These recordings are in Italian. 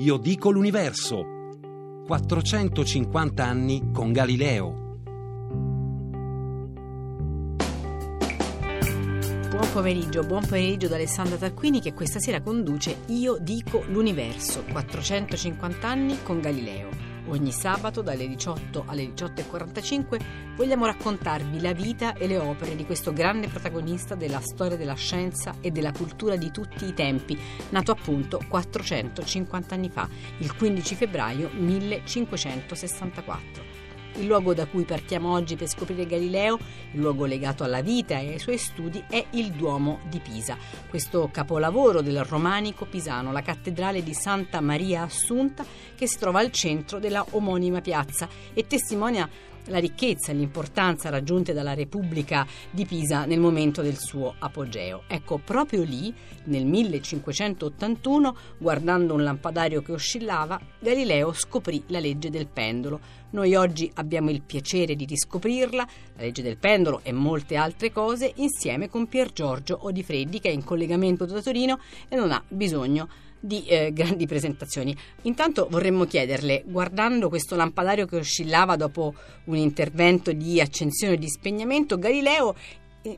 Io dico l'universo. 450 anni con Galileo. Buon pomeriggio, buon pomeriggio da Alessandra Tarquini che questa sera conduce Io dico l'universo, 450 anni con Galileo. Ogni sabato dalle 18 alle 18.45 vogliamo raccontarvi la vita e le opere di questo grande protagonista della storia della scienza e della cultura di tutti i tempi, nato appunto 450 anni fa, il 15 febbraio 1564. Il luogo da cui partiamo oggi per scoprire Galileo, il luogo legato alla vita e ai suoi studi, è il Duomo di Pisa. Questo capolavoro del romanico pisano, la cattedrale di Santa Maria Assunta, che si trova al centro della omonima piazza e testimonia la ricchezza e l'importanza raggiunte dalla Repubblica di Pisa nel momento del suo apogeo. Ecco, proprio lì, nel 1581, guardando un lampadario che oscillava, Galileo scoprì la legge del pendolo. Noi oggi abbiamo il piacere di riscoprirla, la legge del pendolo e molte altre cose, insieme con Pier Giorgio Odifreddi, che è in collegamento da Torino e non ha bisogno di di eh, grandi presentazioni. Intanto vorremmo chiederle, guardando questo lampadario che oscillava dopo un intervento di accensione e di spegnamento, Galileo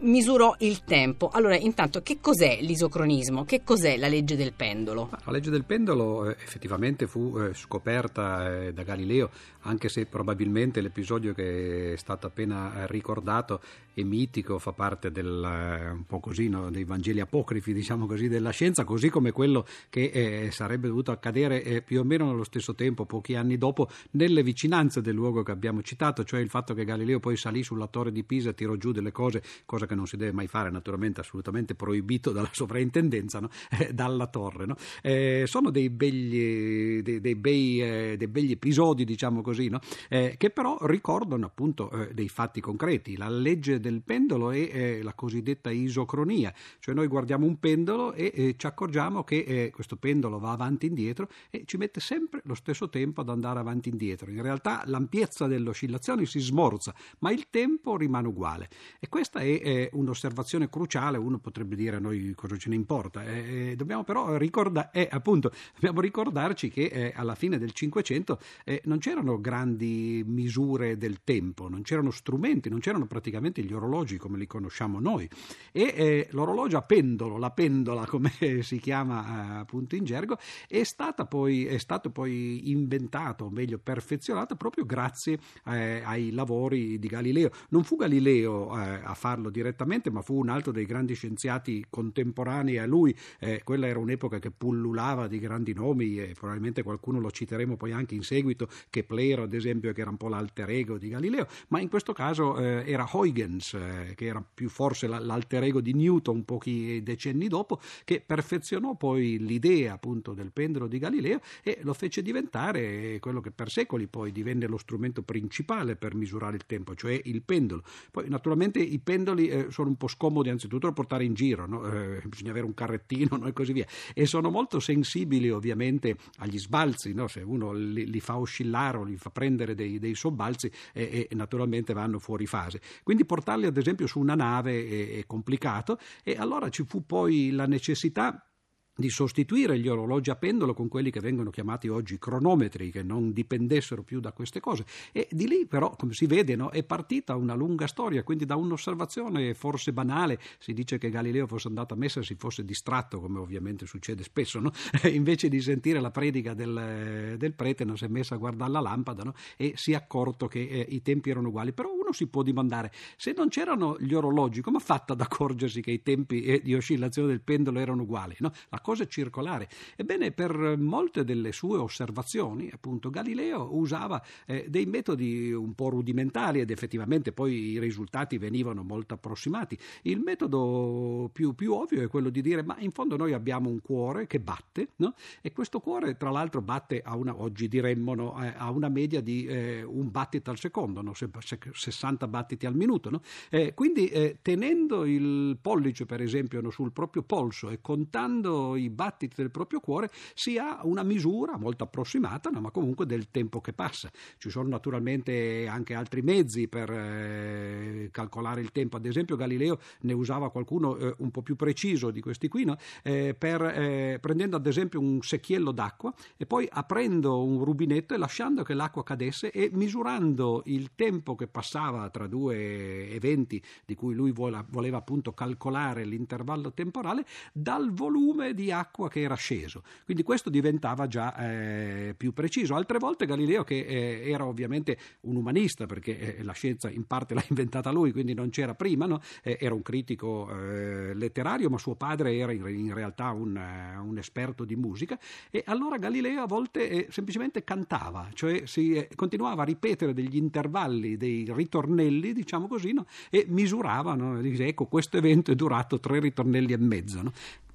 misurò il tempo. Allora, intanto, che cos'è l'isocronismo? Che cos'è la legge del pendolo? La legge del pendolo eh, effettivamente fu eh, scoperta eh, da Galileo, anche se probabilmente l'episodio che è stato appena ricordato è mitico, fa parte del, eh, così, no, dei Vangeli apocrifi, diciamo così, della scienza, così come quello che eh, sarebbe dovuto accadere più o meno nello stesso tempo, pochi anni dopo, nelle vicinanze del luogo che abbiamo citato, cioè il fatto che Galileo poi salì sulla torre di Pisa, tirò giù delle cose cosa che non si deve mai fare, naturalmente assolutamente proibito dalla sovrintendenza, no? eh, dalla torre. No? Eh, sono dei begli, dei, dei, bei, eh, dei begli, episodi, diciamo così, no? Eh, che però ricordano appunto eh, dei fatti concreti. La legge del pendolo eh, la cosiddetta isocronia, cioè noi guardiamo un pendolo e ci accorgiamo che questo pendolo va avanti e indietro e ci mette sempre lo stesso tempo ad andare avanti e indietro. In realtà l'ampiezza delle oscillazioni si smorza, ma il tempo rimane uguale. E questa è è un'osservazione cruciale, uno potrebbe dire a noi cosa ce ne importa, eh, dobbiamo però ricordare, eh, appunto, dobbiamo ricordarci che eh, alla fine del Cinquecento eh, non c'erano grandi misure del tempo, non c'erano strumenti, non c'erano praticamente gli orologi come li conosciamo noi e eh, l'orologio a pendolo, la pendola come si chiama appunto in gergo, è, poi, è stato poi inventato, o meglio perfezionato proprio grazie eh, ai lavori di Galileo. Non fu Galileo a farlo direttamente, ma fu un altro dei grandi scienziati contemporanei a lui. Eh, quella era un'epoca che pullulava di grandi nomi e probabilmente qualcuno lo citeremo poi anche in seguito, Kepler ad esempio, che era un po' l'alter ego di Galileo, ma in questo caso eh, era Huygens, eh, che era più forse l'alter ego di Newton pochi decenni dopo, che perfezionò poi l'idea appunto del pendolo di Galileo e lo fece diventare quello che per secoli poi divenne lo strumento principale per misurare il tempo, cioè il pendolo. Poi naturalmente i pendoli quelli eh, sono un po' scomodi anzitutto da portare in giro, no? eh, bisogna avere un carrettino no? e così via, e sono molto sensibili ovviamente agli sbalzi, no? se uno li, li, fa oscillare o li fa prendere dei, dei sobbalzi eh, e naturalmente vanno fuori fase. Quindi portarli ad esempio su una nave è, è complicato e allora ci fu poi la necessità di sostituire gli orologi a pendolo con quelli che vengono chiamati oggi cronometri, che non dipendessero più da queste cose. E di lì però, come si vede, no, è partita una lunga storia, quindi da un'osservazione forse banale, si dice che Galileo fosse andato a messa e si fosse distratto, come ovviamente succede spesso, no? invece di sentire la predica del, del, prete non si è messo a guardare la lampada no? e si è accorto che eh, i tempi erano uguali. Però uno si può dimandare, se non c'erano gli orologi, come ha fatto ad accorgersi che i tempi eh, di oscillazione del pendolo erano uguali? La cosa è circolare. Ebbene, per molte delle sue osservazioni, appunto, Galileo usava eh, dei metodi un po' rudimentali ed effettivamente poi i risultati venivano molto approssimati. Il metodo più, più ovvio è quello di dire, ma in fondo noi abbiamo un cuore che batte, no? e questo cuore tra l'altro batte a una, oggi diremmo, no, eh, a una media di eh, un battito al secondo, no? 60 60 battiti al minuto. No? Eh, quindi eh, tenendo il pollice, per esempio, no, sul proprio polso e contando i battiti del proprio cuore, si ha una misura molto approssimata, no, ma comunque del tempo che passa. Ci sono naturalmente anche altri mezzi per eh, calcolare il tempo, ad esempio Galileo ne usava qualcuno eh, un po' più preciso di questi qui, eh, per, eh, prendendo ad esempio un secchiello d'acqua e poi aprendo un rubinetto e lasciando che l'acqua cadesse e misurando il tempo che passava tra due eventi di cui lui voleva, voleva appunto calcolare l'intervallo temporale dal volume di acqua che era sceso. Quindi questo diventava già eh, più preciso. Altre volte Galileo, che eh, era ovviamente un umanista, perché eh, la scienza in parte l'ha inventata lui, quindi non c'era prima, no? Eh, era un critico eh, letterario, ma suo padre era in, in realtà un, uh, un, esperto di musica, e allora Galileo a volte semplicemente cantava, cioè si continuava a ripetere degli intervalli, dei ritornelli, diciamo così, no? e misurava, no? dice ecco questo evento è durato tre ritornelli e mezzo. No?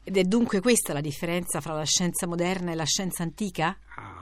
Ed è dunque questa la differenza fra la scienza moderna e la scienza antica?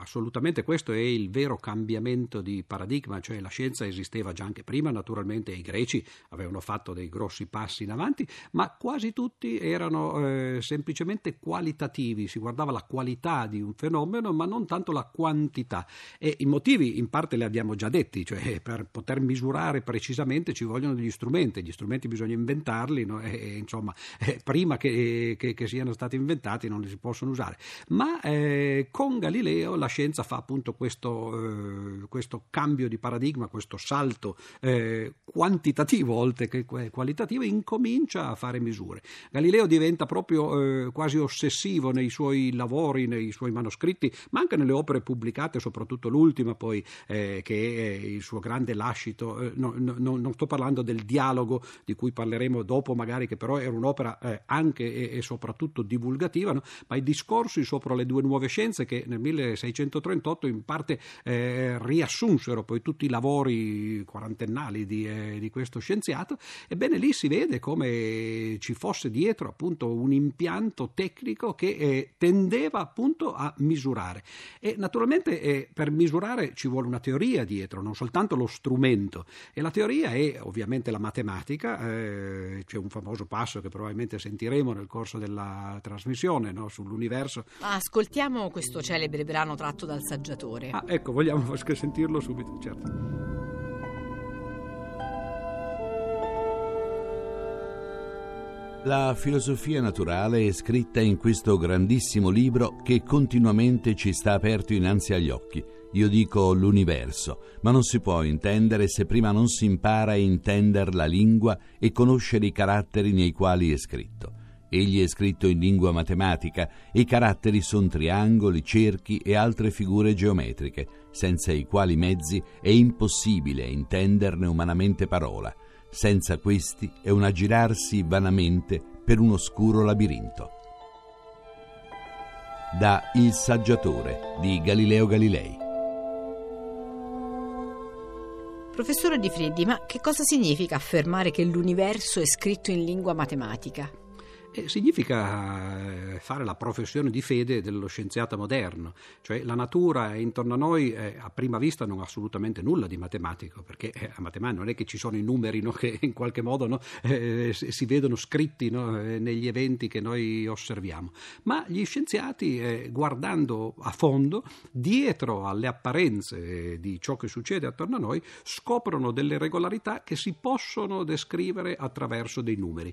assolutamente questo è il vero cambiamento di paradigma, cioè la scienza esisteva già anche prima, naturalmente i greci avevano fatto dei grossi passi in avanti, ma quasi tutti erano eh, semplicemente qualitativi, si guardava la qualità di un fenomeno, ma non tanto la quantità. E i motivi in parte li abbiamo già detti, cioè per poter misurare precisamente ci vogliono degli strumenti, gli strumenti bisogna inventarli, no? e, insomma, eh, prima che, che, che, siano stati inventati non li si possono usare. Ma eh, con Galileo la scienza fa appunto questo, eh, questo cambio di paradigma, questo salto eh, quantitativo oltre che qualitativo, incomincia a fare misure. Galileo diventa proprio eh, quasi ossessivo nei suoi lavori, nei suoi manoscritti, ma anche nelle opere pubblicate, soprattutto l'ultima poi, eh, che è il suo grande lascito. Eh, no, no, non sto parlando del dialogo di cui parleremo dopo, magari, che però era un'opera anche e, e, soprattutto divulgativa, no? ma i discorsi sopra le due nuove scienze che nel 1638 in parte eh, riassunsero poi tutti i lavori quarantennali di, eh, di, questo scienziato, ebbene lì si vede come ci fosse dietro appunto un impianto tecnico che eh, tendeva appunto a misurare. E naturalmente eh, per misurare ci vuole una teoria dietro, non soltanto lo strumento. E la teoria è ovviamente la matematica, eh, c'è un famoso passo che probabilmente sentiremo nel corso della trasmissione no, sull'universo. Ascoltiamo questo celebre brano tratto dal saggiatore. Ah, ecco, vogliamo sentirlo subito, certo. La filosofia naturale è scritta in questo grandissimo libro che continuamente ci sta aperto innanzi agli occhi. Io dico l'universo, ma non si può intendere se prima non si impara a intendere la lingua e conoscere i caratteri nei quali è scritto. Egli è scritto in lingua matematica e i caratteri sono triangoli, cerchi e altre figure geometriche, senza i quali mezzi è impossibile intenderne umanamente parola. Senza questi è un aggirarsi vanamente per un oscuro labirinto. Da Il saggiatore di Galileo Galilei. Professore Di Freddi, ma che cosa significa affermare che l'universo è scritto in lingua matematica? Significa eh, fare la professione di fede dello scienziato moderno, cioè la natura intorno a noi eh, a prima vista non ha assolutamente nulla di matematico, perché eh, a matematica non è che ci sono i numeri no, che in qualche modo no, eh, si vedono scritti no, eh, negli eventi che noi osserviamo, ma gli scienziati guardando a fondo, dietro alle apparenze di ciò che succede attorno a noi, scoprono delle regolarità che si possono descrivere attraverso dei numeri.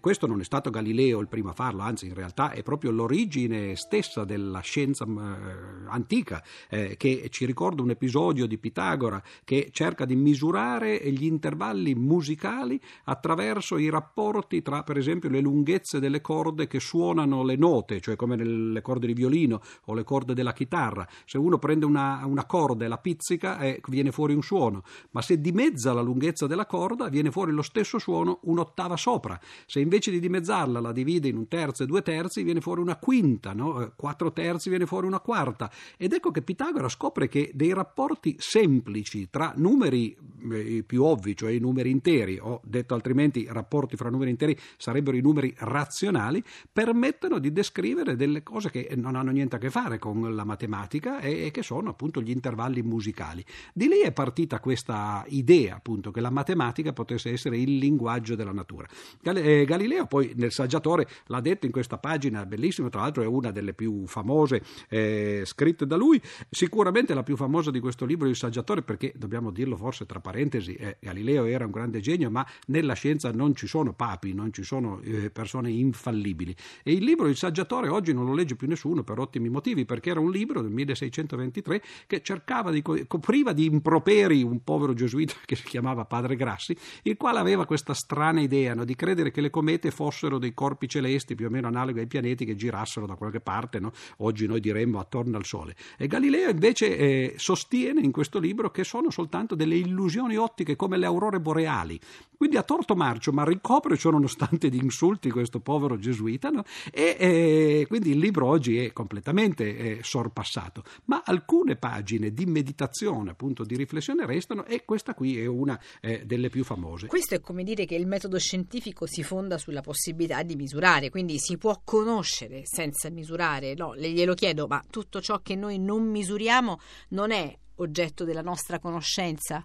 questo non è stato Galileo Galileo il primo a farlo, anzi in realtà è proprio l'origine stessa della scienza eh, antica, eh, che ci ricorda un episodio di Pitagora che cerca di misurare gli intervalli musicali attraverso i rapporti tra per esempio le lunghezze delle corde che suonano le note, cioè come nelle corde di violino o le corde della chitarra. Se uno prende una, una corda e la pizzica eh, viene fuori un suono, ma se dimezza la lunghezza della corda viene fuori lo stesso suono un'ottava sopra. Se invece di dimezzarla la divide in un terzo e due terzi, viene fuori una quinta, no? Eh, quattro terzi viene fuori una quarta. Ed ecco che Pitagora scopre che dei rapporti semplici tra numeri eh, più ovvi, cioè i numeri interi, o detto altrimenti rapporti fra numeri interi sarebbero i numeri razionali, permettono di descrivere delle cose che non hanno niente a che fare con la matematica e, e che sono appunto gli intervalli musicali. Di lì è partita questa idea appunto che la matematica potesse essere il linguaggio della natura. Eh, Galileo poi nel saggiatore l'ha detto in questa pagina bellissima, tra l'altro è una delle più famose eh, scritte da lui, sicuramente la più famosa di questo libro, Il saggiatore, perché dobbiamo dirlo forse tra parentesi, eh, Galileo era un grande genio, ma nella scienza non ci sono papi, non ci sono eh, persone infallibili. E il libro Il saggiatore oggi non lo legge più nessuno per ottimi motivi, perché era un libro del 1623 che cercava di copriva di improperi un povero gesuita che si chiamava Padre Grassi, il quale aveva questa strana idea no, di credere che le comete fossero dei corpi celesti più o meno analoghi ai pianeti che girassero da qualche parte, no? oggi noi diremmo attorno al Sole. E Galileo invece eh, sostiene in questo libro che sono soltanto delle illusioni ottiche come le aurore boreali. Quindi a torto marcio, ma ricopre nonostante di insulti questo povero gesuita, no? e eh, quindi il libro oggi è completamente eh, sorpassato. Ma alcune pagine di meditazione, appunto di riflessione restano e questa qui è una eh, delle più famose. Questo è come dire che il metodo scientifico si fonda sulla possibilità di misurare, quindi si può conoscere senza misurare. No, glielo chiedo, ma tutto ciò che noi non misuriamo non è oggetto della nostra conoscenza?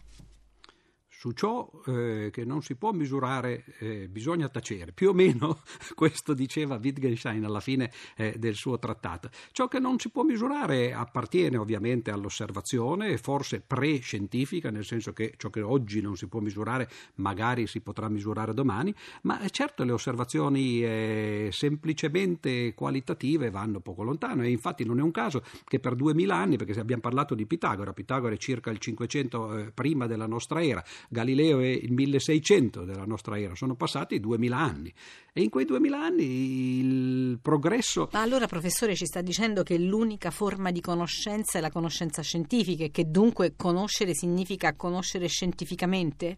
Su ciò eh, che non si può misurare eh, bisogna tacere. Più o meno questo diceva Wittgenstein alla fine eh, del suo trattato. Ciò che non si può misurare appartiene ovviamente all'osservazione, forse pre-scientifica, nel senso che ciò che oggi non si può misurare magari si potrà misurare domani, ma certo le osservazioni eh, semplicemente qualitative vanno poco lontano e infatti non è un caso che per duemila anni, perché abbiamo parlato di Pitagora, Pitagora è circa il 500 eh, prima della nostra era, Galileo è il 1600 della nostra era, sono passati 2000 anni e in quei 2000 anni il progresso... Ma allora professore ci sta dicendo che l'unica forma di conoscenza è la conoscenza scientifica e che dunque conoscere significa conoscere scientificamente?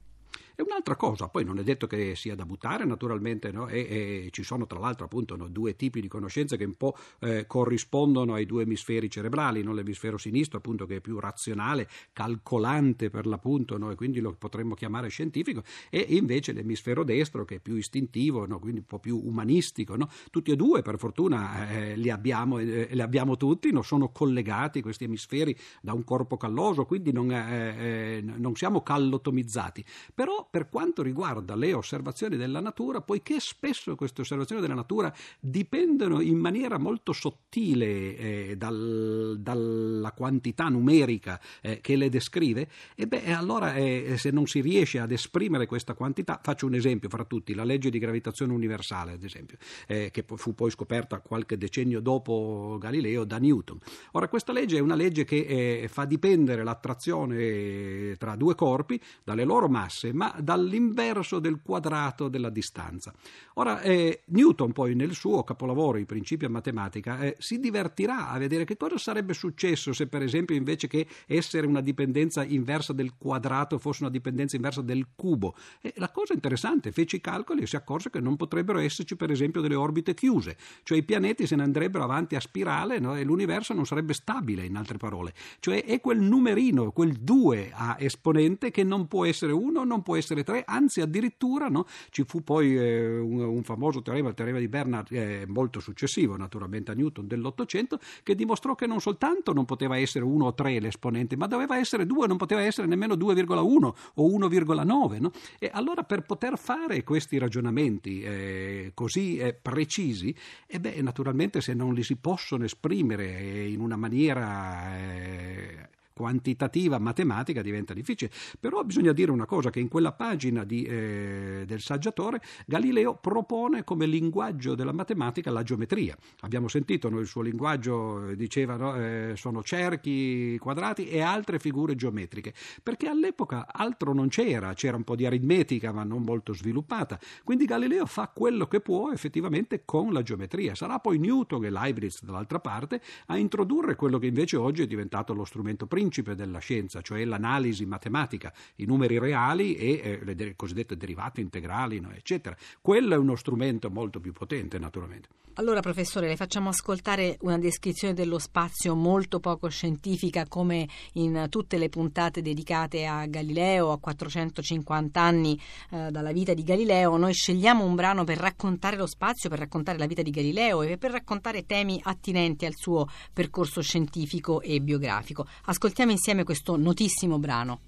È un'altra cosa, poi non è detto che sia da buttare naturalmente, no? e, e, ci sono tra l'altro appunto no, due tipi di conoscenze che un po' eh, corrispondono ai due emisferi cerebrali, no? l'emisfero sinistro appunto che è più razionale, calcolante per l'appunto e quindi lo potremmo chiamare scientifico, e invece l'emisfero destro che è più istintivo, quindi un po' più umanistico. Tutti e due per fortuna eh, li, abbiamo, eh, li abbiamo tutti, sono collegati questi emisferi da un corpo calloso, quindi non, eh, eh, non siamo callotomizzati. Però per quanto riguarda le osservazioni della natura, poiché spesso queste osservazioni della natura dipendono in maniera molto sottile eh, dal, dalla quantità numerica eh, che le descrive, e beh, allora eh, se non si riesce ad esprimere questa quantità, faccio un esempio fra tutti, la legge di gravitazione universale, ad esempio, eh, che fu poi scoperta qualche decennio dopo Galileo da Newton. Ora, questa legge è una legge che eh, fa dipendere l'attrazione tra due corpi dalle loro masse, ma dall'inverso del quadrato della distanza. Ora, eh, Newton poi nel suo capolavoro, I principi a matematica, eh, si divertirà a vedere che cosa sarebbe successo se per esempio invece che essere una dipendenza inversa del quadrato fosse una dipendenza inversa del cubo. E la cosa interessante, fece i calcoli e si accorse che non potrebbero esserci per esempio delle orbite chiuse, cioè i pianeti se ne andrebbero avanti a spirale no? e l'universo non sarebbe stabile, in altre parole. Cioè è quel numerino, quel 2 a esponente che non può essere 1, non può essere essere tre, anzi addirittura no, ci fu poi eh, un, un, famoso teorema, il teorema di Bernard, eh, molto successivo naturalmente a Newton dell'Ottocento, che dimostrò che non soltanto non poteva essere 1 o 3 l'esponente, ma doveva essere 2, non poteva essere nemmeno 2,1 o 1,9. No? E allora per poter fare questi ragionamenti eh, così eh, precisi, e beh, naturalmente se non li si possono esprimere in una maniera eh, quantitativa matematica diventa difficile. Però bisogna dire una cosa, che in quella pagina di, eh, del saggiatore Galileo propone come linguaggio della matematica la geometria. Abbiamo sentito no, il suo linguaggio, eh, diceva, no, eh, sono cerchi, quadrati e altre figure geometriche, perché all'epoca altro non c'era, c'era un po' di aritmetica ma non molto sviluppata. Quindi Galileo fa quello che può effettivamente con la geometria. Sarà poi Newton e Leibniz dall'altra parte a introdurre quello che invece oggi è diventato lo strumento principale principe della scienza, cioè l'analisi matematica, i numeri reali e eh, le de- cosiddette derivate integrali, no, eccetera. Quello è uno strumento molto più potente, naturalmente. Allora, professore, le facciamo ascoltare una descrizione dello spazio molto poco scientifica, come in tutte le puntate dedicate a Galileo, a 450 anni eh, dalla vita di Galileo. Noi scegliamo un brano per raccontare lo spazio, per raccontare la vita di Galileo e per raccontare temi attinenti al suo percorso scientifico e biografico. Ascoltiamo insieme questo notissimo brano.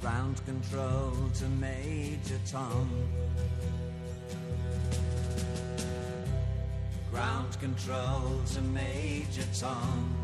Ground control to Major Tom. Ground control to Major Tom.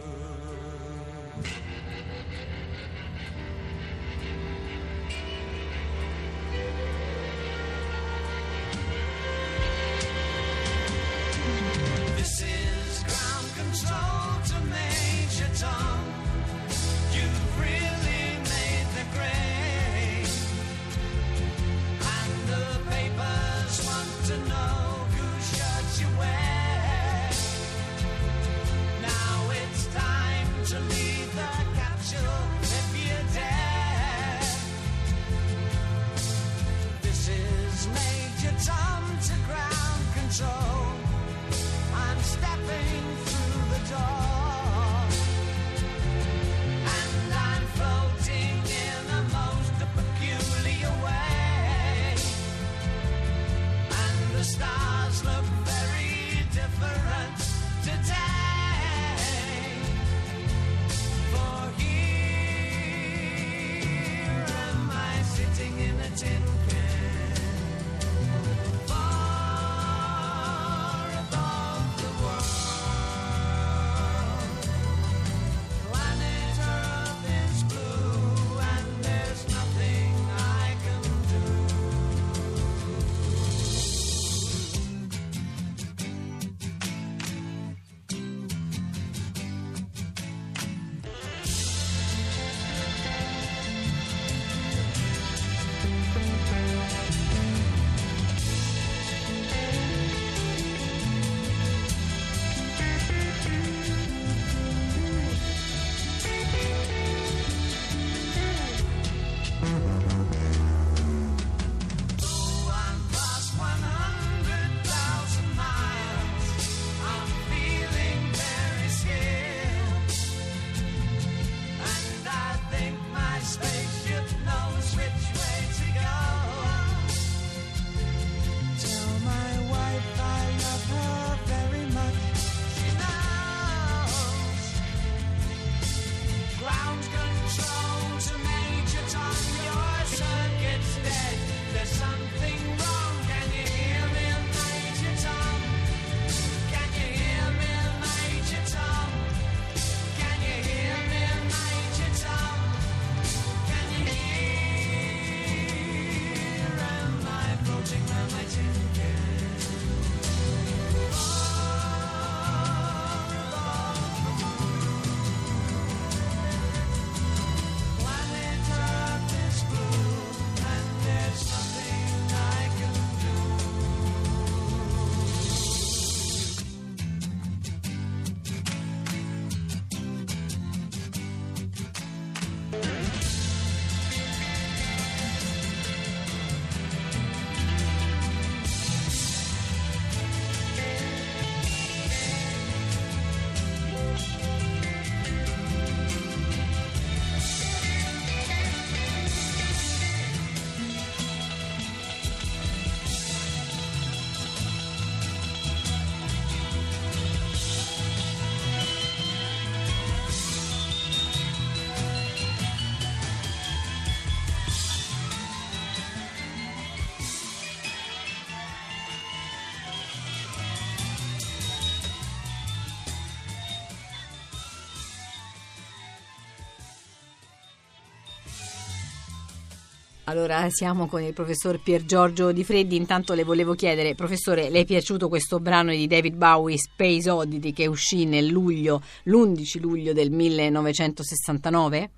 Allora siamo con il professor Pier Giorgio Di Freddi. Intanto le volevo chiedere, professore, le è piaciuto questo brano di David Bowie, Space Oddity, che uscì nel luglio, l'11 luglio del 1969?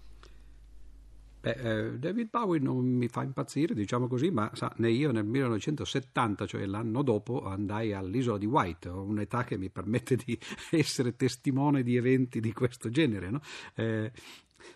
Beh, eh, David Bowie non mi fa impazzire, diciamo così, ma sa, né io nel 1970, cioè l'anno dopo, andai all'isola di White, un'età che mi permette di essere testimone di eventi di questo genere, no? Eh,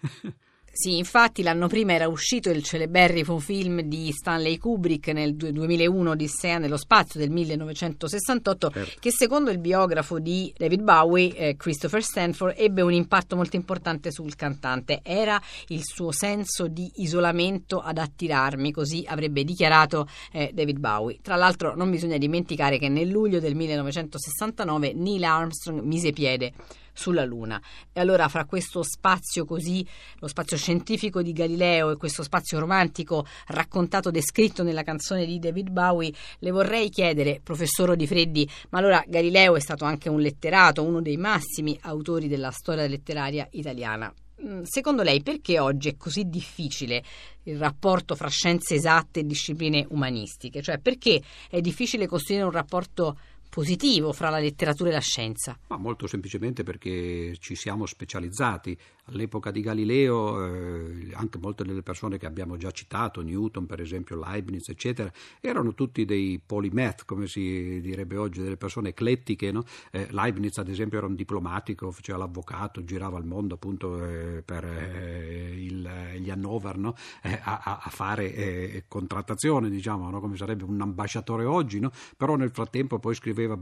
Sì, infatti l'anno prima era uscito il celeberrimo film di Stanley Kubrick nel 2001 Odissea nello spazio del 1968 Certo. che secondo il biografo di David Bowie, eh, Christopher Stanford, ebbe un impatto molto importante sul cantante. Era il suo senso di isolamento ad attirarmi, così avrebbe dichiarato eh, David Bowie. Tra l'altro non bisogna dimenticare che nel luglio del 1969 Neil Armstrong mise piede sulla Luna. E allora fra questo spazio così, lo spazio scientifico di Galileo e questo spazio romantico raccontato, descritto nella canzone di David Bowie, le vorrei chiedere, professor Di Freddi, ma allora Galileo è stato anche un letterato, uno dei massimi autori della storia letteraria italiana. Mm, Secondo lei perché oggi è così difficile il rapporto fra scienze esatte e discipline umanistiche? Cioè perché è difficile costruire un rapporto positivo fra la letteratura e la scienza? Ma molto semplicemente perché ci siamo specializzati. All'epoca di Galileo, eh, anche molte delle persone che abbiamo già citato, Newton per esempio, Leibniz, eccetera, erano tutti dei polymath, come si direbbe oggi, delle persone eclettiche. No? Eh, Leibniz, ad esempio, era un diplomatico, faceva l'avvocato, girava il mondo appunto eh, per eh, il- gli Hannover no? Eh, a, a- fare eh, contrattazione, diciamo, no? come sarebbe un ambasciatore oggi, no? però nel frattempo poi scriveva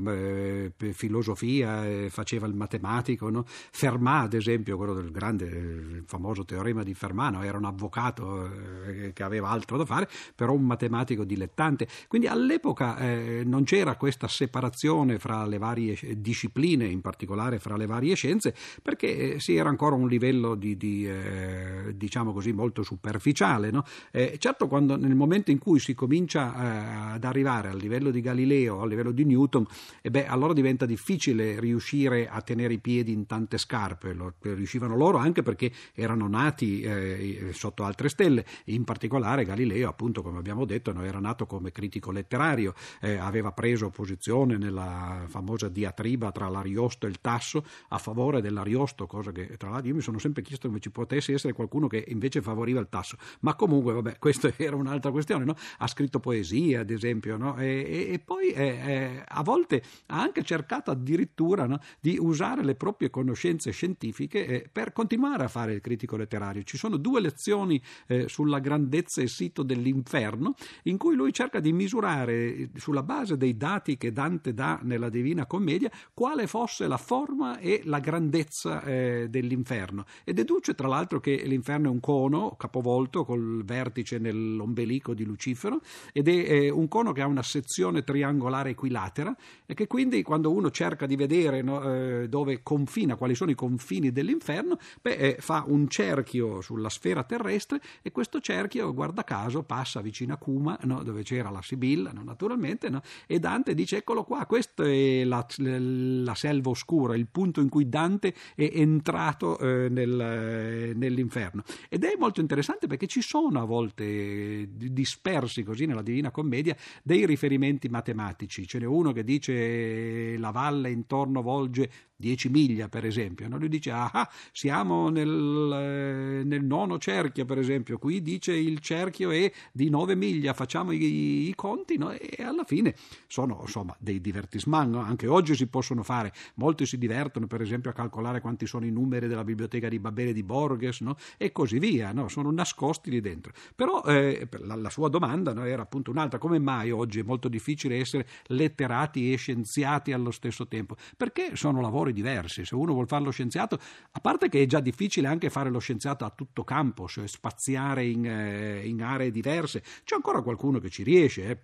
filosofia, faceva il matematico? Fermat ad esempio, quello del grande, eh, il famoso teorema di Fermat, no? era un avvocato eh, che aveva altro da fare, però un matematico dilettante. Quindi all'epoca eh, non c'era questa separazione fra le varie sci- discipline, in particolare fra le varie scienze, perché eh, si era ancora un livello di, di, eh, diciamo così molto superficiale. no? Eh, certo, quando, nel momento in cui si comincia ad arrivare al livello di Galileo, al livello di Newton, beh, allora diventa difficile riuscire a tenere i piedi in tante scarpe. Lo, riuscivano loro anche perché erano nati eh, sotto altre stelle. In particolare Galileo, appunto, come abbiamo detto, era nato come critico letterario, eh, aveva preso posizione nella famosa diatriba tra l'Ariosto e il Tasso a favore dell'Ariosto, cosa che tra l'altro io mi sono sempre chiesto come ci potesse essere qualcuno che invece favoriva il Tasso. Ma comunque, vabbè, questa era un'altra questione. No? Ha scritto poesia, ad esempio, no? e, e- e poi eh, eh, a volte ha anche cercato addirittura no, di usare le proprie conoscenze scientifiche eh, per continuare a fare il critico letterario. Ci sono due lezioni eh, sulla grandezza e sito dell'inferno in cui lui cerca di misurare eh, sulla base dei dati che Dante dà nella Divina Commedia quale fosse la forma e la grandezza eh, dell'inferno e deduce tra l'altro che l'inferno è un cono capovolto col vertice nell'ombelico di Lucifero ed è eh, un cono che ha una sezione triangolare equilatera e che quindi quando uno cerca di vedere no, eh, dove confina, quali sono i confini dell'inferno, beh, eh, fa un cerchio sulla sfera terrestre e questo cerchio, guarda caso, passa vicino a Cuma, no, dove c'era la Sibilla, no, naturalmente, no, e Dante dice eccolo qua, questa è la, la selva oscura, il punto in cui Dante è entrato eh, nel, eh, nell'inferno. Ed è molto interessante perché ci sono a volte eh, dispersi così nella Divina Commedia dei riferimenti matematici. Ce n'è uno che dice la valle intorno volge 10 miglia, per esempio. No? Lui dice, ah, siamo nel, eh, nel nono cerchio, per esempio. Qui dice il cerchio è di 9 miglia, facciamo i, i conti no? e alla fine sono insomma dei divertissement. no? Anche oggi si possono fare. Molti si divertono, per esempio, a calcolare quanti sono i numeri della biblioteca di Babele di Borges e così via. no? Sono nascosti lì dentro. Però eh, la, la sua domanda era appunto un'altra. Come mai oggi è molto difficile essere letterati e scienziati allo stesso tempo? Perché sono lavori diversi. Se uno vuol fare lo scienziato, a parte che è già difficile anche fare lo scienziato a tutto campo, cioè spaziare in, eh, in aree diverse, c'è ancora qualcuno che ci riesce. eh.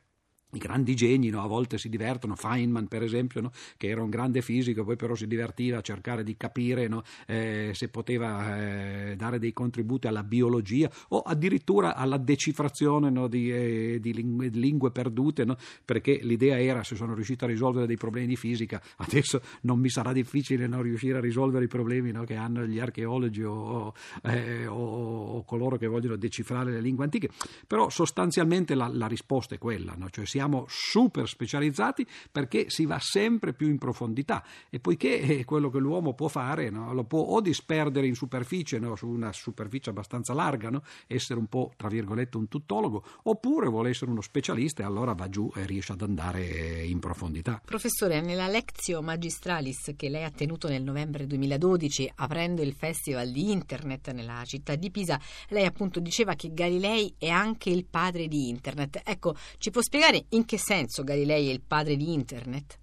I grandi geni no, a volte si divertono, Feynman per esempio, no, che era un grande fisico, poi però si divertiva a cercare di capire no, eh, se poteva eh, dare dei contributi alla biologia o addirittura alla decifrazione di, eh, di, lingue, lingue, perdute, perché l'idea era se sono riuscito a risolvere dei problemi di fisica, adesso non mi sarà difficile riuscire a risolvere i problemi che hanno gli archeologi o, eh, o, o, coloro che vogliono decifrare le lingue antiche, però sostanzialmente la, la risposta è quella, cioè siamo super specializzati perché si va sempre più in profondità e poiché eh, quello che l'uomo può fare no, lo può o disperdere in superficie, no, su una superficie abbastanza larga, no, essere un po' tra virgolette un tuttologo, oppure vuole essere uno specialista e allora va giù e riesce ad andare eh, in profondità. Professore, nella Lectio Magistralis che lei ha tenuto nel novembre 2012 aprendo il Festival di Internet nella città di Pisa, lei appunto diceva che Galilei è anche il padre di Internet. Ecco, ci può spiegare in che senso Galilei è il padre di Internet?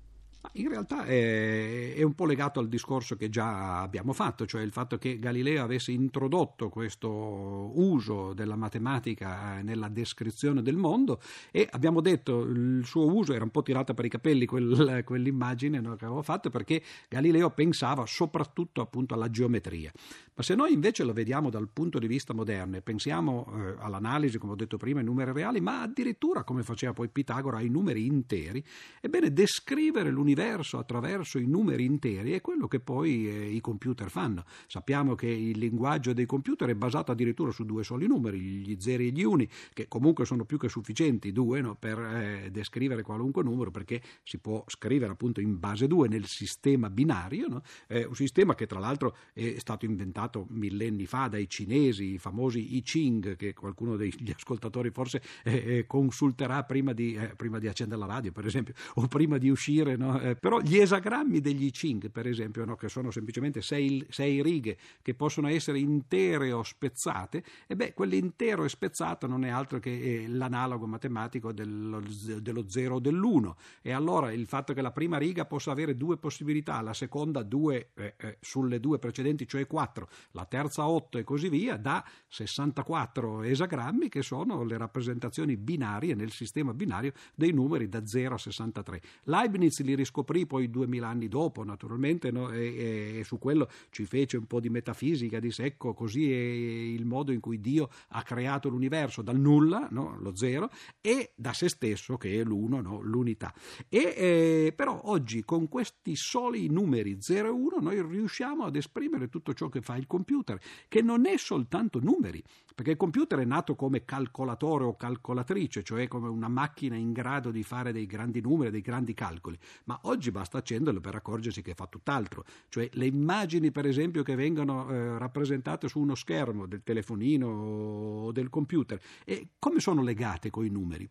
In realtà è, è, un po' legato al discorso che già abbiamo fatto, cioè il fatto che Galileo avesse introdotto questo uso della matematica nella descrizione del mondo e abbiamo detto il suo uso era un po' tirata per i capelli quel, quell'immagine no, che avevo fatto perché Galileo pensava soprattutto appunto alla geometria. Ma se noi invece lo vediamo dal punto di vista moderno e pensiamo eh, all'analisi, come ho detto prima, ai numeri reali, ma addirittura come faceva poi Pitagora ai numeri interi, ebbene descrivere l'universo l'universo attraverso i numeri interi è quello che poi eh, i computer fanno. Sappiamo che il linguaggio dei computer è basato addirittura su due soli numeri, gli zeri e gli uni, che comunque sono più che sufficienti, due, no, per eh, descrivere qualunque numero, perché si può scrivere appunto in base 2 nel sistema binario, no? eh, un sistema che tra l'altro è stato inventato millenni fa dai cinesi, i famosi I Ching, che qualcuno degli ascoltatori forse eh, eh consulterà prima di, eh, prima di, accendere la radio, per esempio, o prima di uscire no? Eh, però gli esagrammi degli Ching, per esempio, no, che sono semplicemente sei, sei, righe che possono essere intere o spezzate, e beh, quell'intero e spezzato non è altro che eh, l'analogo matematico dello, dello 0 o dell'1. E allora il fatto che la prima riga possa avere due possibilità, la seconda due eh, eh, sulle due precedenti, cioè 4, la terza 8 e così via, dà 64 esagrammi che sono le rappresentazioni binarie nel sistema binario dei numeri da 0 a 63. Leibniz li scoprì poi duemila anni dopo, naturalmente, no? e, e, su quello ci fece un po' di metafisica, di secco, così è il modo in cui Dio ha creato l'universo dal nulla, no? lo zero, e da se stesso, che è l'uno, no? l'unità. E, eh, però oggi con questi soli numeri 0 e 1 noi riusciamo ad esprimere tutto ciò che fa il computer, che non è soltanto numeri, perché il computer è nato come calcolatore o calcolatrice, cioè come una macchina in grado di fare dei grandi numeri, dei grandi calcoli, ma Oggi basta accenderlo per accorgersi che fa tutt'altro, cioè le immagini per esempio che vengono eh, rappresentate su uno schermo del telefonino o del computer, e come sono legate con i numeri?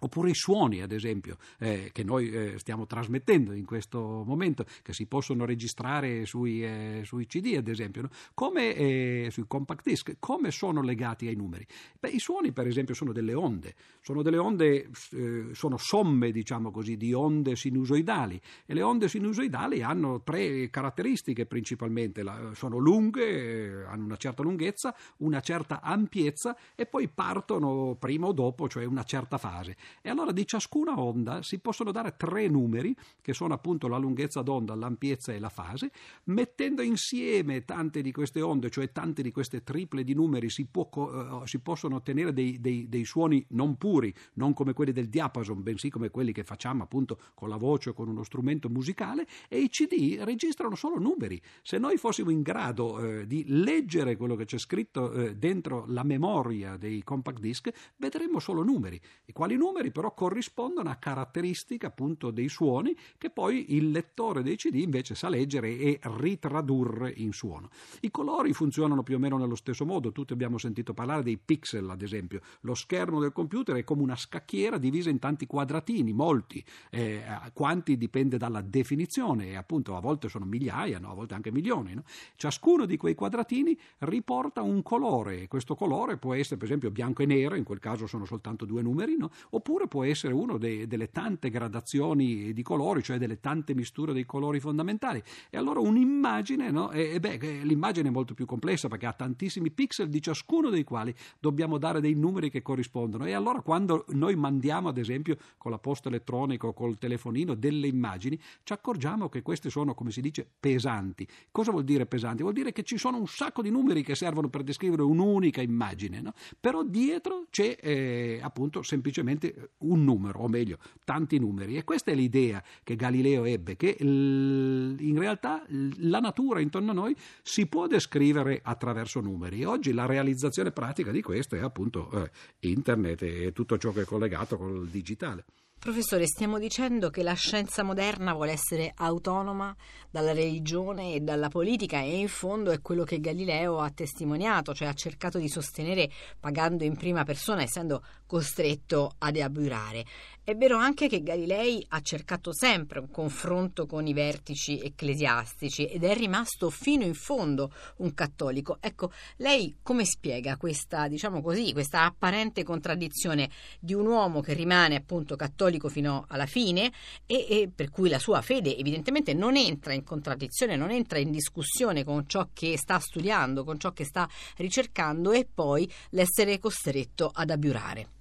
Oppure i suoni, ad esempio, eh, che noi eh, stiamo trasmettendo in questo momento, che si possono registrare sui, eh, sui CD, ad esempio, no? come, eh, sui compact disc, come sono legati ai numeri? Beh, I suoni, per esempio, sono delle onde, sono delle onde, eh, sono somme, diciamo così, di onde sinusoidali e le onde sinusoidali hanno tre caratteristiche principalmente, La, sono lunghe, eh, hanno una certa lunghezza, una certa ampiezza e poi partono prima o dopo, cioè una certa fase. E allora di ciascuna onda si possono dare tre numeri, che sono appunto la lunghezza d'onda, l'ampiezza e la fase, mettendo insieme tante di queste onde, cioè tante di queste triple di numeri, si, può, uh, si possono ottenere dei, dei, dei, suoni non puri, non come quelli del diapason, bensì come quelli che facciamo appunto con la voce o con uno strumento musicale, e i CD registrano solo numeri. Se noi fossimo in grado uh, di leggere quello che c'è scritto uh, dentro la memoria dei compact disc, vedremo solo numeri. E quali numeri? Numeri però corrispondono a caratteristiche appunto dei suoni che poi il lettore dei CD invece sa leggere e ritradurre in suono. I colori funzionano più o meno nello stesso modo, tutti abbiamo sentito parlare dei pixel ad esempio, lo schermo del computer è come una scacchiera divisa in tanti quadratini, molti, eh, quanti dipende dalla definizione e appunto a volte sono migliaia, no? a volte anche milioni. No? Ciascuno di quei quadratini riporta un colore e questo colore può essere per esempio bianco e nero, in quel caso sono soltanto due numeri, no? oppure oppure può essere una delle tante gradazioni di colori, cioè delle tante misture dei colori fondamentali. E allora un'immagine, no? e, e beh, l'immagine è molto più complessa perché ha tantissimi pixel di ciascuno dei quali dobbiamo dare dei numeri che corrispondono. E allora quando noi mandiamo, ad esempio, con la posta elettronica o col telefonino delle immagini, ci accorgiamo che queste sono, come si dice, pesanti. Cosa vuol dire pesanti? Vuol dire che ci sono un sacco di numeri che servono per descrivere un'unica immagine, no? però dietro c'è eh, appunto semplicemente un numero, o meglio, tanti numeri. E questa è l'idea che Galileo ebbe, che in realtà la natura intorno a noi si può descrivere attraverso numeri. E oggi la realizzazione pratica di questo è appunto eh, internet e tutto ciò che è collegato col digitale. Professore, stiamo dicendo che la scienza moderna vuole essere autonoma dalla religione e dalla politica e in fondo è quello che Galileo ha testimoniato, cioè ha cercato di sostenere pagando in prima persona, essendo costretto ad aburare. È vero anche che Galilei ha cercato sempre un confronto con i vertici ecclesiastici ed è rimasto fino in fondo un cattolico. Ecco, lei come spiega questa, diciamo così, questa apparente contraddizione di un uomo che rimane appunto cattolico fino alla fine e, e per cui la sua fede evidentemente non entra in contraddizione, non entra in discussione con ciò che sta studiando, con ciò che sta ricercando e poi l'essere costretto ad abiurare.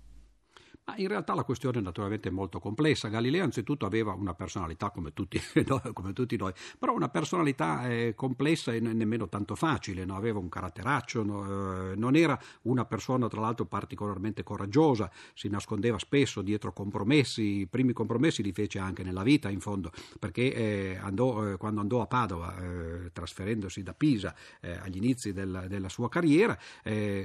Ma in realtà la questione naturalmente è molto complessa. Galileo anzitutto aveva una personalità come tutti, no? come tutti noi, però una personalità eh, complessa e nemmeno tanto facile, no? aveva un caratteraccio, no? eh, non era una persona tra l'altro particolarmente coraggiosa, si nascondeva spesso dietro compromessi, i primi compromessi li fece anche nella vita in fondo, perché eh, andò, eh, quando andò a Padova, eh, trasferendosi da Pisa eh, agli inizi del, della sua carriera,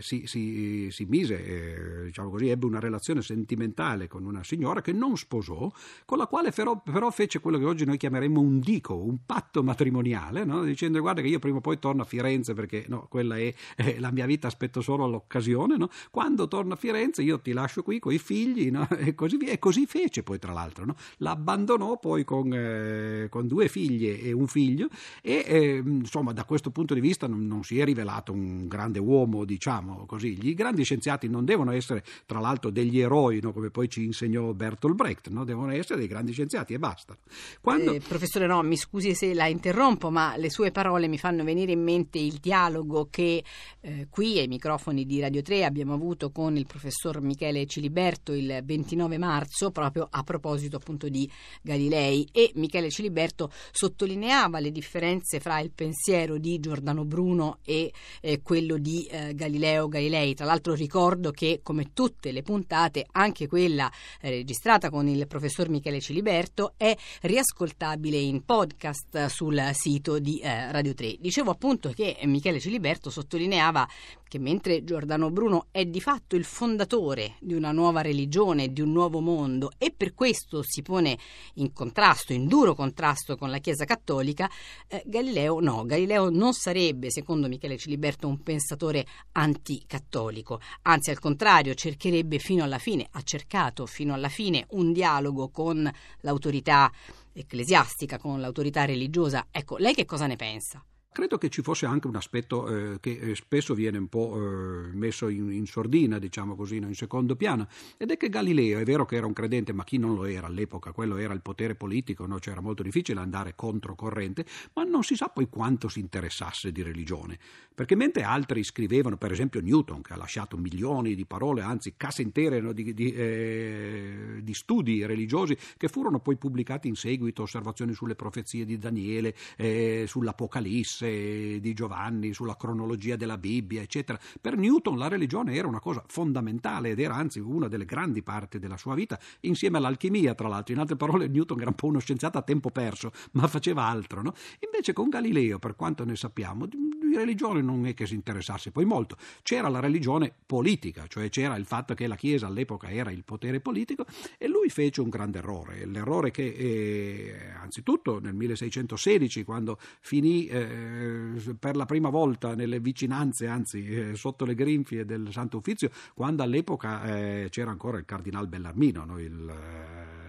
si, si, si, mise, diciamo così, ebbe una relazione sentimentale sentimentale con una signora che non sposò, con la quale però, però fece quello che oggi noi chiameremmo un dico, un patto matrimoniale, no? dicendo guarda che io prima o poi torno a Firenze perché no, quella è, è, la mia vita, aspetto solo l'occasione, no? quando torno a Firenze io ti lascio qui con i figli e così via, e così fece poi tra l'altro, l'abbandonò poi con, eh, con, due figlie e un figlio e eh, insomma da questo punto di vista non, non si è rivelato un grande uomo, diciamo così, gli grandi scienziati non devono essere tra l'altro degli eroi no? come poi ci insegnò Bertolt Brecht, no? devono essere dei grandi scienziati e basta. Quando... Eh, professore, no, mi scusi se la interrompo, ma le sue parole mi fanno venire in mente il dialogo che eh, qui ai microfoni di Radio 3 abbiamo avuto con il professor Michele Ciliberto il 29 marzo, proprio a proposito appunto di Galilei e Michele Ciliberto sottolineava le differenze fra il pensiero di Giordano Bruno e eh, quello di eh, Galileo Galilei. Tra l'altro ricordo che come tutte le puntate anche anche quella eh, registrata con il professor Michele Ciliberto, è riascoltabile in podcast sul sito di eh, Radio 3. Dicevo appunto che Michele Ciliberto sottolineava che mentre Giordano Bruno è di fatto il fondatore di una nuova religione, di un nuovo mondo e per questo si pone in contrasto, in duro contrasto con la Chiesa cattolica, eh, Galileo no, Galileo non sarebbe, secondo Michele Ciliberto, un pensatore anticattolico, anzi al contrario cercherebbe fino alla fine, ha cercato fino alla fine un dialogo con l'autorità ecclesiastica, con l'autorità religiosa. Ecco, lei che cosa ne pensa? Credo che ci fosse anche un aspetto eh, che eh, spesso viene un po' eh, messo in, in, sordina, diciamo così, in secondo piano, ed è che Galileo, è vero che era un credente, ma chi non lo era all'epoca, quello era il potere politico, no? cioè era molto difficile andare controcorrente, ma non si sa poi quanto si interessasse di religione, perché mentre altri scrivevano, per esempio Newton, che ha lasciato milioni di parole, anzi casse intere no? di, di, eh, di, studi religiosi che furono poi pubblicati in seguito, osservazioni sulle profezie di Daniele, eh, sull'Apocalisse, Messe di Giovanni, sulla cronologia della Bibbia, eccetera. Per Newton la religione era una cosa fondamentale ed era anzi una delle grandi parti della sua vita, insieme all'alchimia, tra l'altro. In altre parole, Newton era un po' uno scienziato a tempo perso, ma faceva altro. No? Invece con Galileo, per quanto ne sappiamo, di religione non è che si interessasse poi molto. C'era la religione politica, cioè c'era il fatto che la Chiesa all'epoca era il potere politico e lui fece un grande errore. L'errore che, eh, anzitutto, nel 1616, quando finì eh, eh, per la prima volta nelle vicinanze, anzi eh, sotto le grinfie del Santo Uffizio, quando all'epoca eh, c'era ancora il cardinal Bellarmino, no? il, il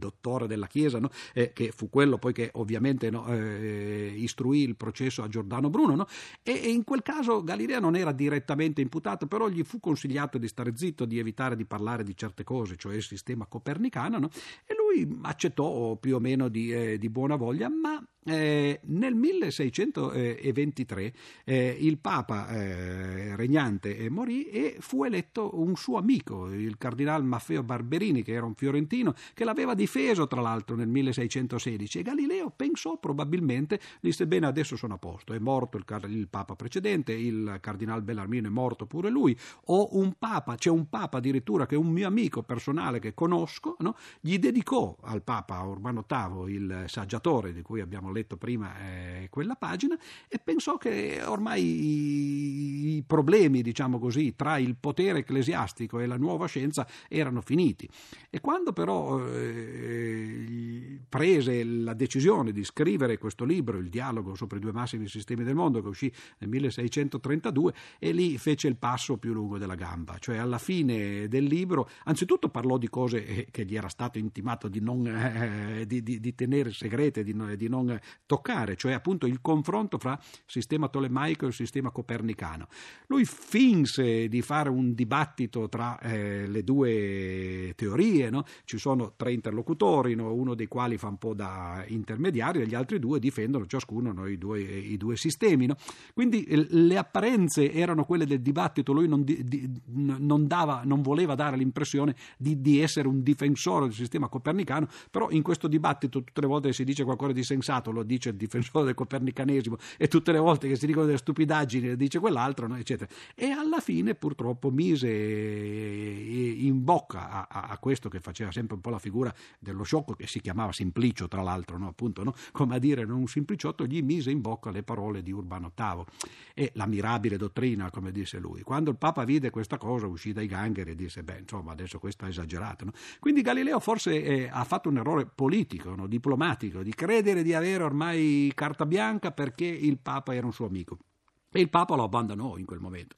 dottore della Chiesa, no? eh, che fu quello poi che ovviamente no, eh, istruì il processo a Giordano Bruno, no? e, e, in quel caso Galileo non era direttamente imputato, però gli fu consigliato di stare zitto, di evitare di parlare di certe cose, cioè il sistema copernicano, e lui accettò più o meno di, eh, di buona voglia, ma eh, nel 1623 eh, il Papa eh, regnante morì e fu eletto un suo amico, il cardinale Maffeo Barberini, che era un fiorentino, che l'aveva difeso tra l'altro nel 1616 e Galileo pensò probabilmente, disse bene adesso sono a posto, è morto il, il Papa precedente, il cardinale Bellarmino è morto pure lui, ho un Papa, c'è un Papa addirittura che è un mio amico personale che conosco, no? gli dedicò al Papa Urbano VIII il saggiatore di cui abbiamo letto prima eh, quella pagina e pensò che ormai i, problemi, diciamo così, tra il potere ecclesiastico e la nuova scienza erano finiti. E quando però eh, prese la decisione di scrivere questo libro, Il dialogo sopra i due massimi sistemi del mondo, che uscì nel 1632, e lì fece il passo più lungo della gamba, cioè alla fine del libro, anzitutto parlò di cose eh, che gli era stato intimato di, non, eh, di, di, di tenere segrete, di, di non toccare, cioè appunto il confronto fra sistema tolemaico e il sistema copernicano. Lui finse di fare un dibattito tra eh, le due teorie, no? ci sono tre interlocutori, no? uno dei quali fa un po' da intermediario e gli altri due difendono ciascuno no? i, due, i, due, sistemi. Quindi le apparenze erano quelle del dibattito, lui non, di, di, non, dava, non voleva dare l'impressione di, di essere un difensore del sistema copernicano, però in questo dibattito tutte le volte si dice qualcosa di sensato lo dice il difensore del copernicanesimo e tutte le volte che si dicono delle stupidaggini dice quell'altro, no? eccetera. E alla fine purtroppo mise in bocca a, a, questo che faceva sempre un po' la figura dello sciocco, che si chiamava Simplicio tra l'altro, no? appunto, no? come a dire non un sempliciotto, gli mise in bocca le parole di Urbano VIII e la mirabile dottrina, come disse lui. Quando il Papa vide questa cosa uscì dai gangheri e disse, beh, insomma, adesso questo è esagerato. Quindi Galileo forse eh, ha fatto un errore politico, diplomatico, di credere di avere ormai carta bianca perché il Papa era un suo amico. E il Papa lo abbandonò in quel momento.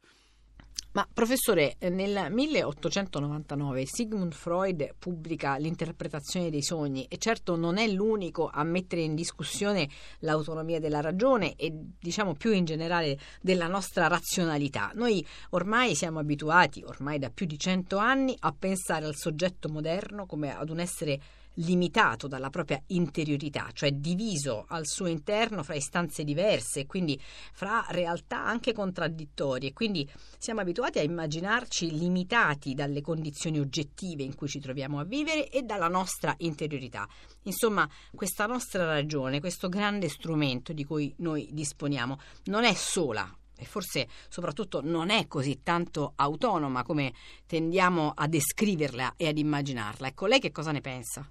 Ma professore, nel 1899 Sigmund Freud pubblica l'interpretazione dei sogni e certo non è l'unico a mettere in discussione l'autonomia della ragione e diciamo più in generale della nostra razionalità. Noi ormai siamo abituati, ormai da più di cento anni, a pensare al soggetto moderno come ad un essere limitato dalla propria interiorità, cioè diviso al suo interno fra istanze diverse, quindi fra realtà anche contraddittorie. Quindi siamo abituati a immaginarci limitati dalle condizioni oggettive in cui ci troviamo a vivere e dalla nostra interiorità. Insomma, questa nostra ragione, questo grande strumento di cui noi disponiamo, non è sola e forse soprattutto non è così tanto autonoma come tendiamo a descriverla e ad immaginarla. Ecco, lei che cosa ne pensa?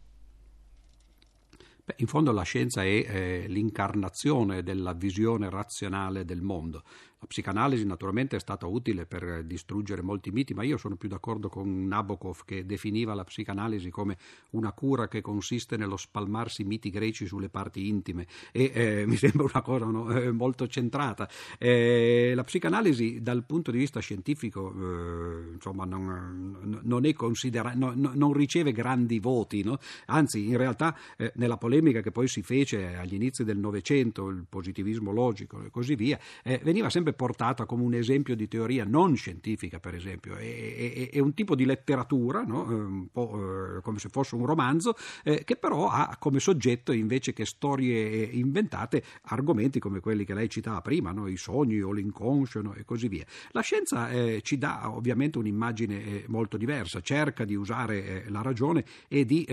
Beh, in fondo la scienza è eh, l'incarnazione della visione razionale del mondo. La psicanalisi naturalmente è stata utile per distruggere molti miti, ma io sono più d'accordo con Nabokov che definiva la psicanalisi come una cura che consiste nello spalmarsi miti greci sulle parti intime e eh, mi sembra una cosa no, eh, molto centrata. Eh, la psicanalisi dal punto di vista scientifico eh, insomma, non, non, considera- no, non, riceve grandi voti, no? anzi in realtà eh, nella polemica che poi si fece agli inizi del Novecento, il positivismo logico e così via, eh, veniva sempre sempre portata come un esempio di teoria non scientifica, per esempio, è, è, è un tipo di letteratura, no? Eh, un po' eh, come se fosse un romanzo, eh, che però ha come soggetto, invece che storie inventate, argomenti come quelli che lei citava prima, no? i sogni o l'inconscio no? e così via. La scienza eh, ci dà ovviamente un'immagine eh, molto diversa, cerca di usare eh, la ragione e di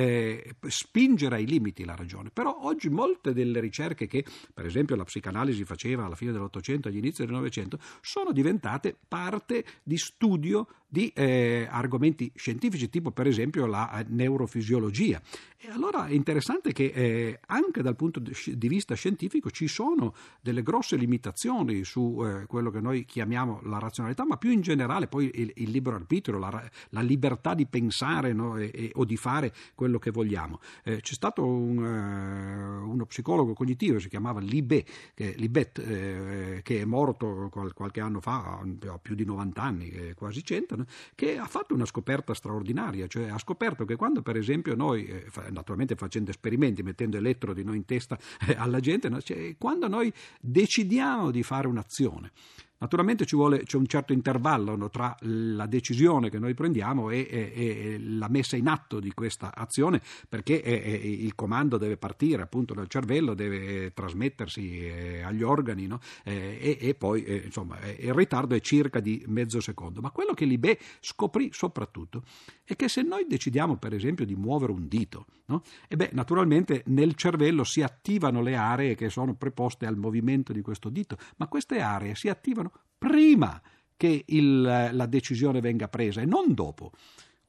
spingere ai limiti la ragione, però oggi molte delle ricerche che, per esempio, la psicanalisi faceva alla fine dell'Ottocento, agli inizi del Novecento, Novecento, sono diventate parte di studio di eh, argomenti scientifici, tipo per esempio la eh, neurofisiologia. E allora è interessante che eh, anche dal punto di vista scientifico ci sono delle grosse limitazioni su eh, quello che noi chiamiamo la razionalità, ma più in generale poi il, il libero arbitrio, la, la, libertà di pensare no, e, e, o di fare quello che vogliamo. Eh, c'è stato un, uh, uno psicologo cognitivo, si chiamava Libet, che, Libet, eh, che è morto qualche anno fa, ha più di 90 anni, quasi 100, no? che ha fatto una scoperta straordinaria, cioè ha scoperto che quando per esempio noi, eh, naturalmente facendo esperimenti, mettendo elettrodi in testa eh, alla gente, cioè, quando noi decidiamo di fare un'azione, Naturalmente ci vuole, c'è un certo intervallo no, tra la decisione che noi prendiamo e, e, e, la messa in atto di questa azione, perché eh, il comando deve partire appunto dal cervello, deve trasmettersi eh, agli organi no? eh, e, poi eh, insomma il ritardo è circa di mezzo secondo. Ma quello che Libé scoprì soprattutto è che se noi decidiamo per esempio di muovere un dito, no? e beh, naturalmente nel cervello si attivano le aree che sono preposte al movimento di questo dito, ma queste aree si attivano prima che il, la decisione venga presa e non dopo.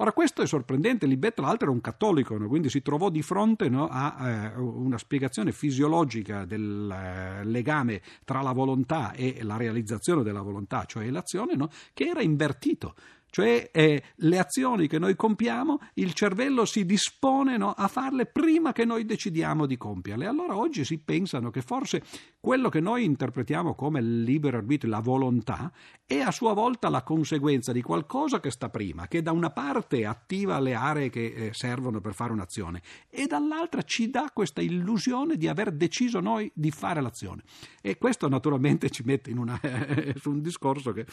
Ora, questo è sorprendente. Libet, tra l'altro, era un cattolico, no? quindi si trovò di fronte no, a eh, una spiegazione fisiologica del eh, legame tra la volontà e la realizzazione della volontà, cioè l'azione, no? che era invertito cioè eh, le azioni che noi compiamo, il cervello si dispone no, a farle prima che noi decidiamo di compierle. Allora oggi si pensano che forse quello che noi interpretiamo come libero arbitrio, la volontà, è a sua volta la conseguenza di qualcosa che sta prima, che da una parte attiva le aree che eh, servono per fare un'azione e dall'altra ci dà questa illusione di aver deciso noi di fare l'azione. E questo naturalmente ci mette una, su un discorso che...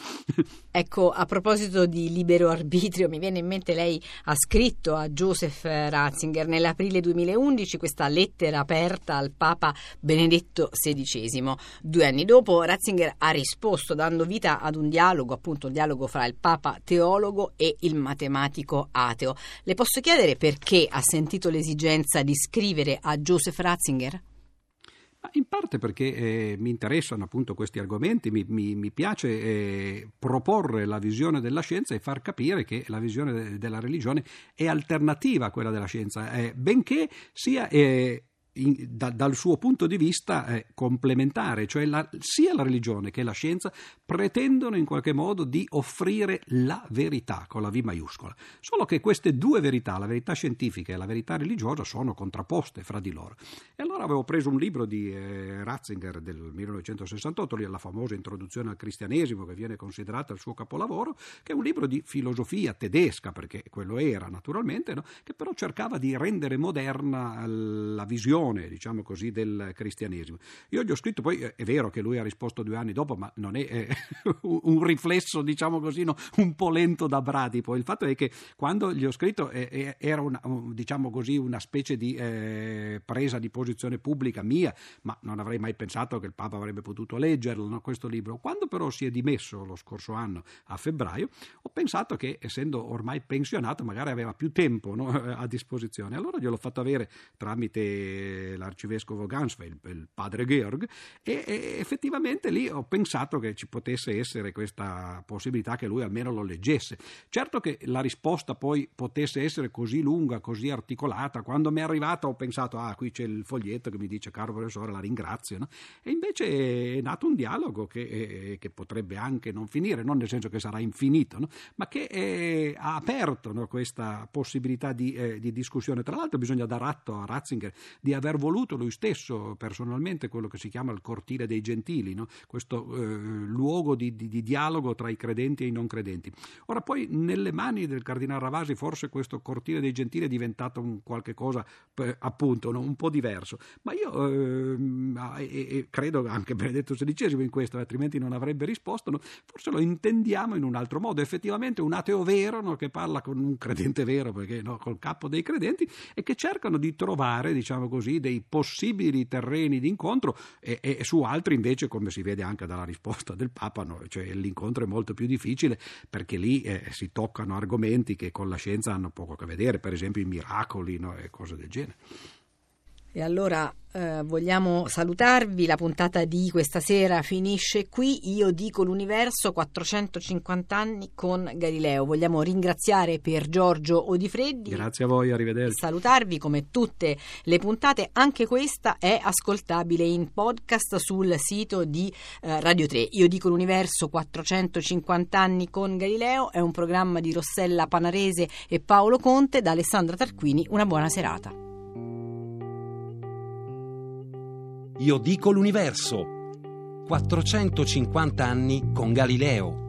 ecco, a proposito di libero arbitrio, mi viene in mente lei ha scritto a Joseph Ratzinger nell'aprile 2011 questa lettera aperta al Papa Benedetto XVI. Due anni dopo Ratzinger ha risposto dando vita ad un dialogo, appunto un dialogo fra il Papa teologo e il matematico ateo. Le posso chiedere perché ha sentito l'esigenza di scrivere a Joseph Ratzinger? In parte perché eh, mi interessano appunto questi argomenti, mi, mi, mi piace eh, proporre la visione della scienza e far capire che la visione de- della religione è alternativa a quella della scienza, eh, benché sia eh, in, da, dal suo punto di vista eh, complementare, cioè la, sia la religione che la scienza pretendono in qualche modo di offrire la verità con la V maiuscola. Solo che queste due verità, la verità scientifica e la verità religiosa, sono contrapposte fra di loro. E allora avevo preso un libro di eh, Ratzinger del 1968, lì la famosa introduzione al cristianesimo che viene considerata il suo capolavoro, che è un libro di filosofia tedesca, perché quello era naturalmente, no? che però cercava di rendere moderna la visione religione, diciamo così, del cristianesimo. Io gli ho scritto, poi è vero che lui ha risposto due anni dopo, ma non è, è un riflesso, diciamo così, no, un po' lento da bradipo. Il fatto è che quando gli ho scritto eh, era una, diciamo così, una specie di eh, presa di posizione pubblica mia, ma non avrei mai pensato che il Papa avrebbe potuto leggerlo, no, questo libro. Quando però si è dimesso lo scorso anno, a febbraio, ho pensato che, essendo ormai pensionato, magari aveva più tempo no, a disposizione. Allora gliel'ho fatto avere tramite l'arcivescovo Gansfeld, il padre Georg, e, e, effettivamente lì ho pensato che ci potesse essere questa possibilità che lui almeno lo leggesse. Certo che la risposta poi potesse essere così lunga, così articolata, quando mi è arrivata ho pensato, ah, qui c'è il foglietto che mi dice, caro professore, la ringrazio, no? e invece è nato un dialogo che, eh, che, potrebbe anche non finire, non nel senso che sarà infinito, no? ma che eh, ha aperto no, questa possibilità di, eh, di discussione. Tra l'altro bisogna dar atto a Ratzinger di aver voluto lui stesso personalmente quello che si chiama il cortile dei gentili, no? questo eh, luogo di, di, di, dialogo tra i credenti e i non credenti. Ora poi nelle mani del cardinale Ravasi forse questo cortile dei gentili è diventato un qualche cosa appunto no? un po' diverso, ma io eh, credo anche Benedetto XVI in questo, altrimenti non avrebbe risposto, no? forse lo intendiamo in un altro modo, effettivamente un ateo vero no? che parla con un credente vero, perché col capo dei credenti, e che cercano di trovare, diciamo così, dei possibili terreni di incontro e, e, su altri invece, come si vede anche dalla risposta del Papa, no, cioè l'incontro è molto più difficile perché lì eh, si toccano argomenti che con la scienza hanno poco a che vedere, per esempio i miracoli no, e cose del genere. E allora eh, vogliamo salutarvi, la puntata di questa sera finisce qui, io dico l'universo 450 anni con Galileo. Vogliamo ringraziare per Giorgio Odifreddi. Grazie a voi, arrivederci. Salutarvi come tutte le puntate, anche questa è ascoltabile in podcast sul sito di eh, Radio 3. Io dico l'universo 450 anni con Galileo, è un programma di Rossella Panarese e Paolo Conte da Alessandra Tarquini. Una buona serata. Io dico l'universo. 450 anni con Galileo.